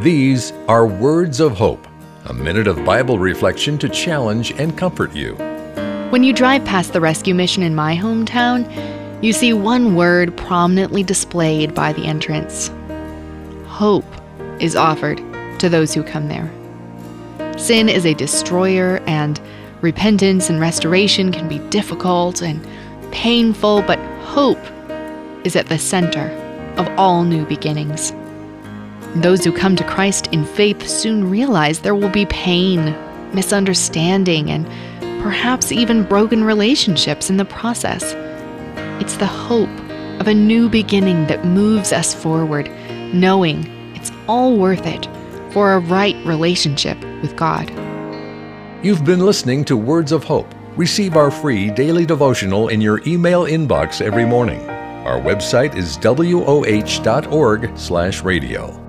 These are Words of Hope, a minute of Bible reflection to challenge and comfort you. When you drive past the rescue mission in my hometown, you see one word prominently displayed by the entrance Hope is offered to those who come there. Sin is a destroyer, and repentance and restoration can be difficult and painful, but hope is at the center of all new beginnings. Those who come to Christ in faith soon realize there will be pain, misunderstanding, and perhaps even broken relationships in the process. It's the hope of a new beginning that moves us forward, knowing it's all worth it for a right relationship with God. You've been listening to Words of Hope. Receive our free daily devotional in your email inbox every morning. Our website is woh.org/radio.